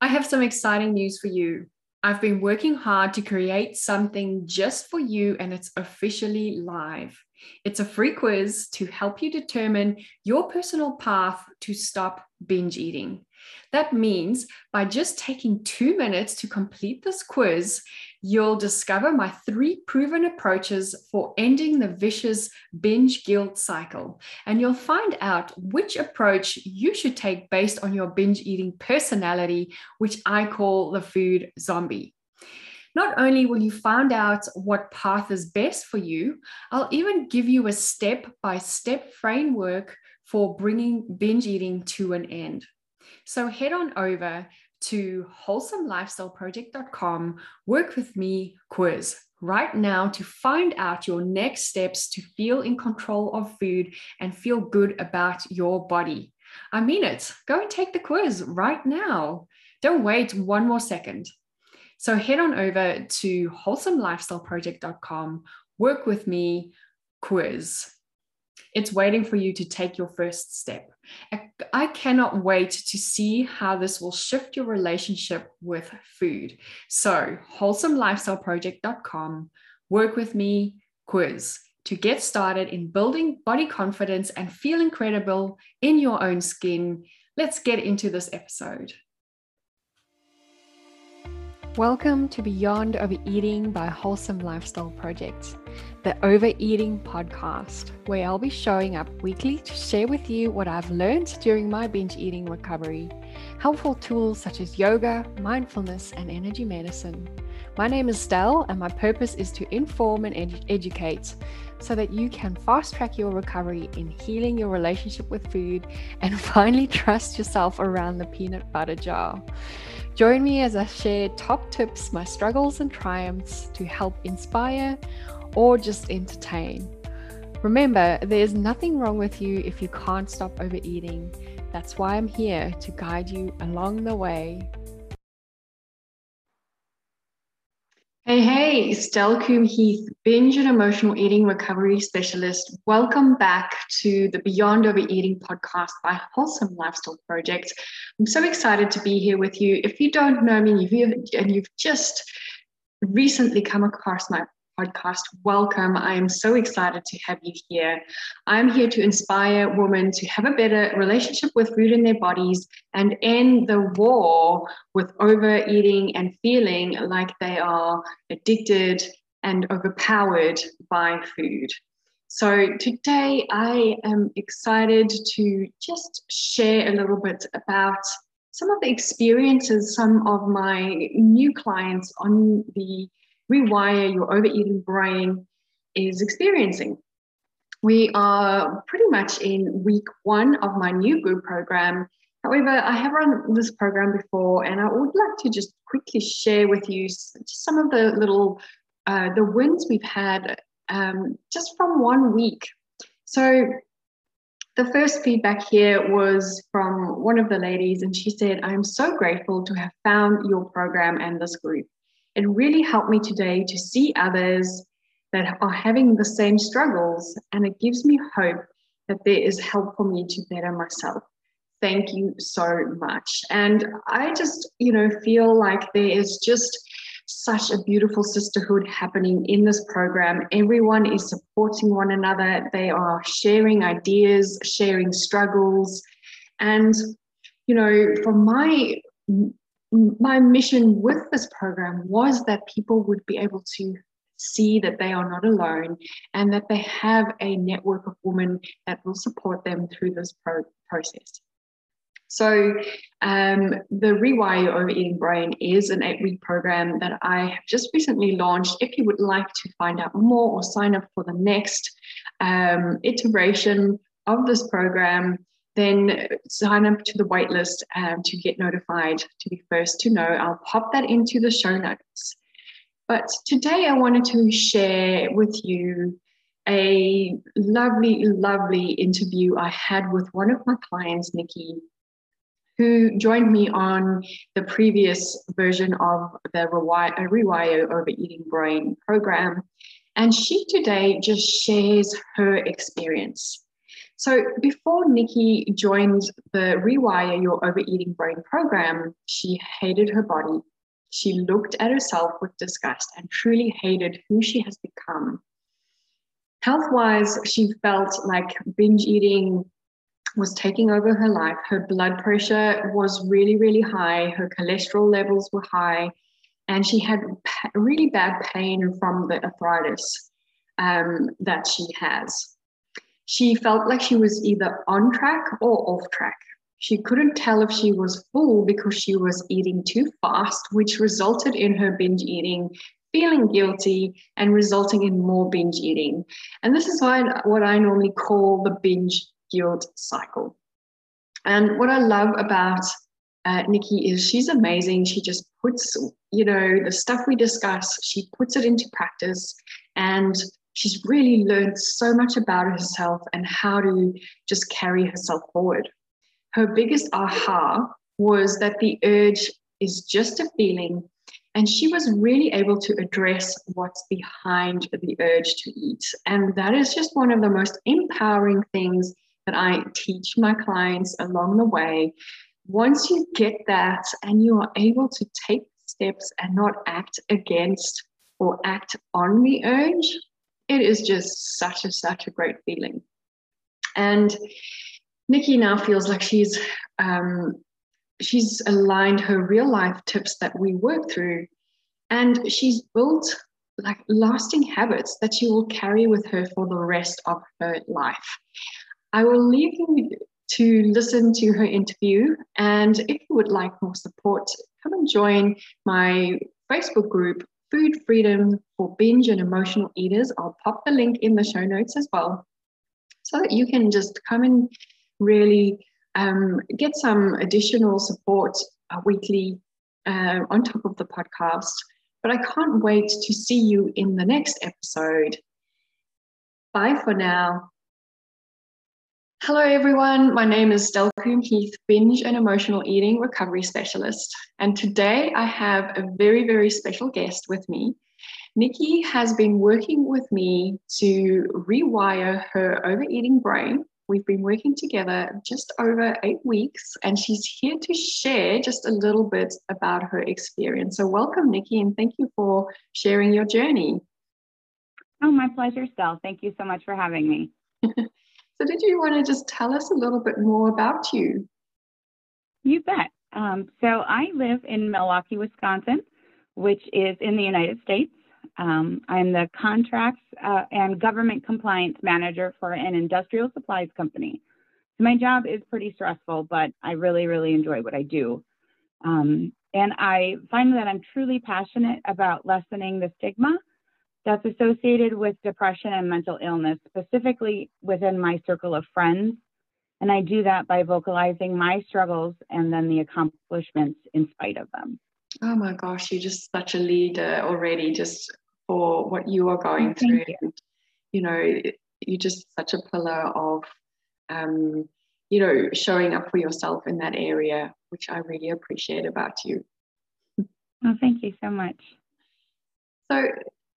I have some exciting news for you. I've been working hard to create something just for you, and it's officially live. It's a free quiz to help you determine your personal path to stop binge eating. That means by just taking two minutes to complete this quiz, you'll discover my three proven approaches for ending the vicious binge guilt cycle. And you'll find out which approach you should take based on your binge eating personality, which I call the food zombie. Not only will you find out what path is best for you, I'll even give you a step by step framework for bringing binge eating to an end. So head on over to wholesomelifestyleproject.com, work with me quiz right now to find out your next steps to feel in control of food and feel good about your body. I mean it. Go and take the quiz right now. Don't wait one more second. So head on over to wholesomelifestyleproject.com, work with me quiz. It's waiting for you to take your first step. I cannot wait to see how this will shift your relationship with food. So, wholesomelifestyleproject.com, work with me, quiz to get started in building body confidence and feel incredible in your own skin. Let's get into this episode. Welcome to Beyond Overeating by Wholesome Lifestyle Project, the Overeating podcast, where I'll be showing up weekly to share with you what I've learned during my binge eating recovery, helpful tools such as yoga, mindfulness, and energy medicine. My name is Stell, and my purpose is to inform and ed- educate so that you can fast track your recovery in healing your relationship with food and finally trust yourself around the peanut butter jar. Join me as I share top tips, my struggles and triumphs to help inspire or just entertain. Remember, there's nothing wrong with you if you can't stop overeating. That's why I'm here to guide you along the way Hey, hey, Stell Coombe Heath, binge and emotional eating recovery specialist. Welcome back to the Beyond Overeating podcast by Wholesome Lifestyle Project. I'm so excited to be here with you. If you don't know me and you've just recently come across my podcast. Welcome. I am so excited to have you here. I'm here to inspire women to have a better relationship with food in their bodies and end the war with overeating and feeling like they are addicted and overpowered by food. So, today I am excited to just share a little bit about some of the experiences some of my new clients on the rewire your overeating brain is experiencing. We are pretty much in week one of my new group program. However, I have run this program before, and I would like to just quickly share with you some of the little uh, the wins we've had um, just from one week. So the first feedback here was from one of the ladies, and she said, I'm so grateful to have found your program and this group. It really helped me today to see others that are having the same struggles, and it gives me hope that there is help for me to better myself. Thank you so much. And I just, you know, feel like there is just such a beautiful sisterhood happening in this program. Everyone is supporting one another, they are sharing ideas, sharing struggles. And, you know, from my my mission with this program was that people would be able to see that they are not alone and that they have a network of women that will support them through this pro- process. So, um, the Rewire Your Overeating Brain is an eight week program that I have just recently launched. If you would like to find out more or sign up for the next um, iteration of this program, then sign up to the waitlist um, to get notified to be first to know. I'll pop that into the show notes. But today I wanted to share with you a lovely, lovely interview I had with one of my clients, Nikki, who joined me on the previous version of the Rewire, Rewire Overeating Brain program. And she today just shares her experience. So before Nikki joined the Rewire Your Overeating Brain program, she hated her body. She looked at herself with disgust and truly hated who she has become. Health wise, she felt like binge eating was taking over her life. Her blood pressure was really, really high. Her cholesterol levels were high. And she had really bad pain from the arthritis um, that she has. She felt like she was either on track or off track. She couldn't tell if she was full because she was eating too fast, which resulted in her binge eating, feeling guilty, and resulting in more binge eating. And this is why, what I normally call the binge guilt cycle. And what I love about uh, Nikki is she's amazing. She just puts, you know, the stuff we discuss, she puts it into practice. And she's really learned so much about herself and how to just carry herself forward. Her biggest aha was that the urge is just a feeling. And she was really able to address what's behind the urge to eat. And that is just one of the most empowering things that I teach my clients along the way. Once you get that and you are able to take steps and not act against or act on the urge, it is just such a such a great feeling. And Nikki now feels like she's um, she's aligned her real life tips that we work through, and she's built like lasting habits that she will carry with her for the rest of her life. I will leave you to listen to her interview. And if you would like more support, come and join my Facebook group, Food Freedom for Binge and Emotional Eaters. I'll pop the link in the show notes as well so that you can just come and really um, get some additional support uh, weekly uh, on top of the podcast. But I can't wait to see you in the next episode. Bye for now. Hello, everyone. My name is Stell Coombe Heath, binge and emotional eating recovery specialist. And today I have a very, very special guest with me. Nikki has been working with me to rewire her overeating brain. We've been working together just over eight weeks, and she's here to share just a little bit about her experience. So, welcome, Nikki, and thank you for sharing your journey. Oh, my pleasure, Stel. Thank you so much for having me. So, did you want to just tell us a little bit more about you? You bet. Um, so, I live in Milwaukee, Wisconsin, which is in the United States. Um, I'm the contracts uh, and government compliance manager for an industrial supplies company. So my job is pretty stressful, but I really, really enjoy what I do. Um, and I find that I'm truly passionate about lessening the stigma that's associated with depression and mental illness, specifically within my circle of friends. And I do that by vocalizing my struggles and then the accomplishments in spite of them. Oh my gosh, you're just such a leader already, just for what you are going oh, through. You. you. know, you're just such a pillar of, um, you know, showing up for yourself in that area, which I really appreciate about you. Oh, thank you so much. So,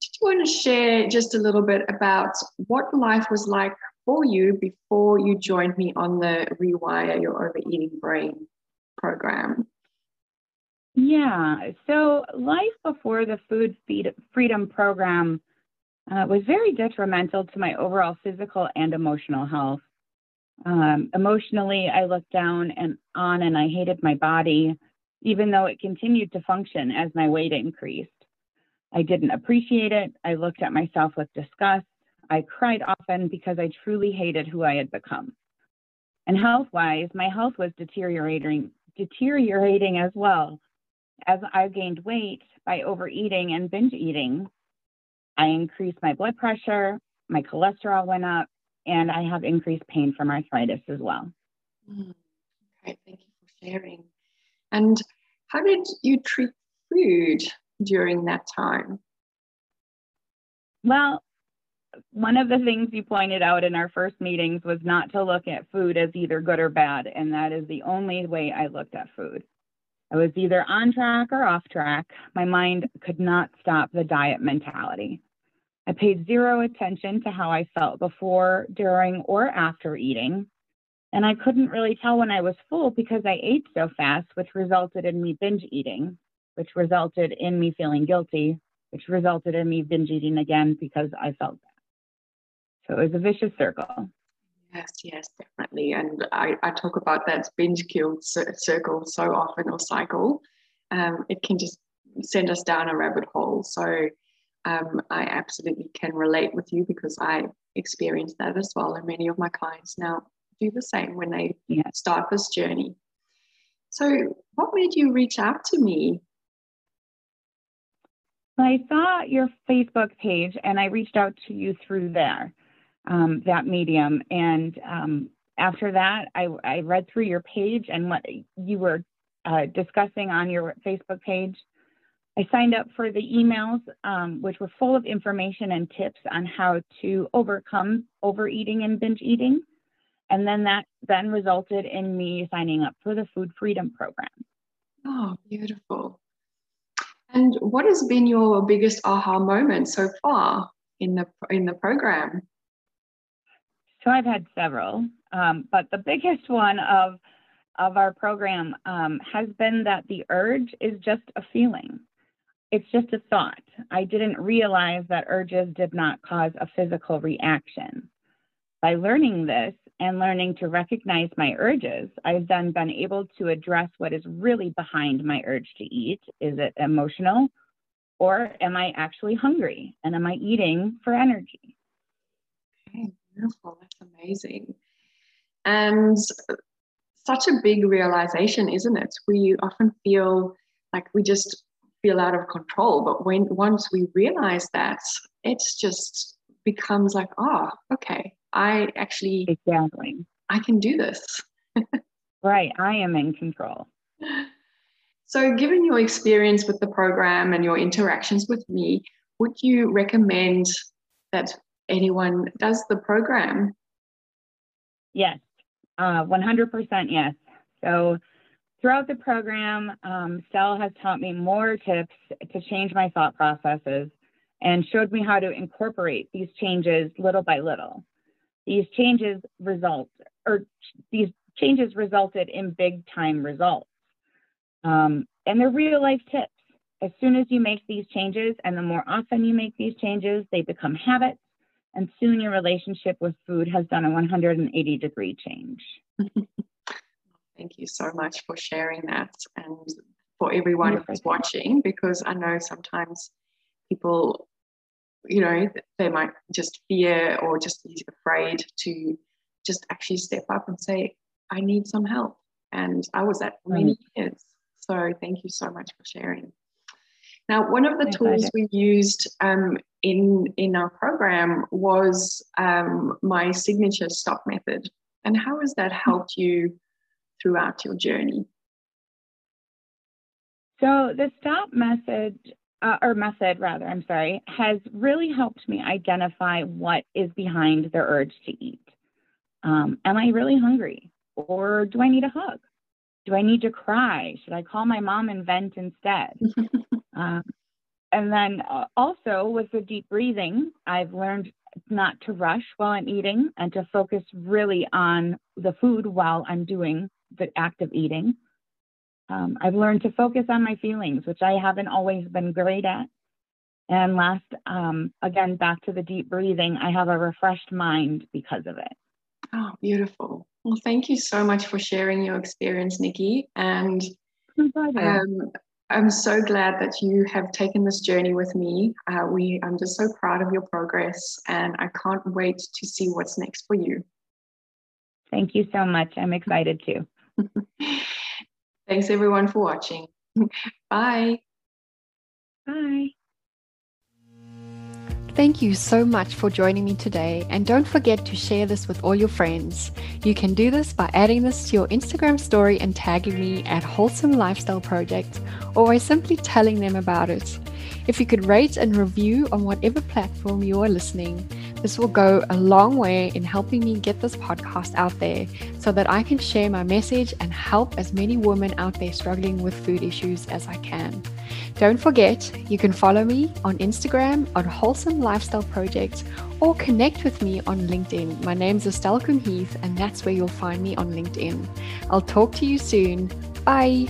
did you want to share just a little bit about what life was like for you before you joined me on the Rewire Your Overeating Brain program? Yeah, so life before the Food Freedom program uh, was very detrimental to my overall physical and emotional health. Um, emotionally, I looked down and on and I hated my body, even though it continued to function as my weight increased. I didn't appreciate it. I looked at myself with disgust. I cried often because I truly hated who I had become. And health wise, my health was deteriorating, deteriorating as well. As I gained weight by overeating and binge eating, I increased my blood pressure, my cholesterol went up, and I have increased pain from arthritis as well. Mm. Okay, thank you for sharing. And how did you treat food? During that time? Well, one of the things you pointed out in our first meetings was not to look at food as either good or bad. And that is the only way I looked at food. I was either on track or off track. My mind could not stop the diet mentality. I paid zero attention to how I felt before, during, or after eating. And I couldn't really tell when I was full because I ate so fast, which resulted in me binge eating, which resulted in me feeling guilty, which resulted in me binge eating again because I felt bad. So it was a vicious circle. Yes, yes, definitely. And I, I talk about that binge kill circle so often or cycle. Um, it can just send us down a rabbit hole. So um, I absolutely can relate with you because I experienced that as well. And many of my clients now do the same when they yeah. start this journey. So, what made you reach out to me? I saw your Facebook page and I reached out to you through there, um, that medium. And um, after that, I, I, read through your page and what you were uh, discussing on your Facebook page. I signed up for the emails, um, which were full of information and tips on how to overcome overeating and binge eating. And then that then resulted in me signing up for the Food Freedom Program. Oh, beautiful. And what has been your biggest aha moment so far in the in the program? So I've had several, um, but the biggest one of of our program um, has been that the urge is just a feeling it's just a thought. I didn't realize that urges did not cause a physical reaction. By learning this and learning to recognize my urges, I've then been able to address what is really behind my urge to eat. Is it emotional? Or am I actually hungry? And am I eating for energy? Okay, beautiful. That's amazing. And such a big realization, isn't it? We often feel like we just feel out of control. But when once we realize that, it's just becomes like, oh, okay, I actually exactly I can do this. right, I am in control. So, given your experience with the program and your interactions with me, would you recommend that anyone does the program? Yes, uh, 100% yes. So, Throughout the program, um, has taught me more tips to change my thought processes and showed me how to incorporate these changes little by little. These changes result, or these changes resulted in big time results. Um, and they're real life tips. As soon as you make these changes, and the more often you make these changes, they become habits. And soon your relationship with food has done a 180 degree change. Thank you so much for sharing that and for everyone who's watching, because I know sometimes people, you know, they might just fear or just be afraid to just actually step up and say, I need some help. And I was that for many years. So thank you so much for sharing. Now, one of the tools we used um, in in our program was um, my signature stop method. And how has that helped you throughout your journey? So the stop message uh, or method rather, I'm sorry, has really helped me identify what is behind the urge to eat. Um, am I really hungry? Or do I need a hug? Do I need to cry? Should I call my mom and vent instead? um, and then uh, also with the deep breathing, I've learned not to rush while I'm eating and to focus really on the food while I'm doing the act of eating. Um, I've learned to focus on my feelings, which I haven't always been great at. And last, um, again, back to the deep breathing, I have a refreshed mind because of it. Oh, beautiful. Well, thank you so much for sharing your experience, Nikki. And um, I'm so glad that you have taken this journey with me. Uh, we, I'm just so proud of your progress, and I can't wait to see what's next for you. Thank you so much. I'm excited too. Thanks everyone for watching. Bye. Bye. Thank you so much for joining me today, and don't forget to share this with all your friends. You can do this by adding this to your Instagram story and tagging me at Wholesome Lifestyle Project, or by simply telling them about it. If you could rate and review on whatever platform you are listening, This will go a long way in helping me get this podcast out there so that I can share my message and help as many women out there struggling with food issues as I can. Don't forget, you can follow me on Instagram on Wholesome Lifestyle Project or connect with me on LinkedIn. My name's Estelle Heath, and that's where you'll find me on LinkedIn. I'll talk to you soon. Bye.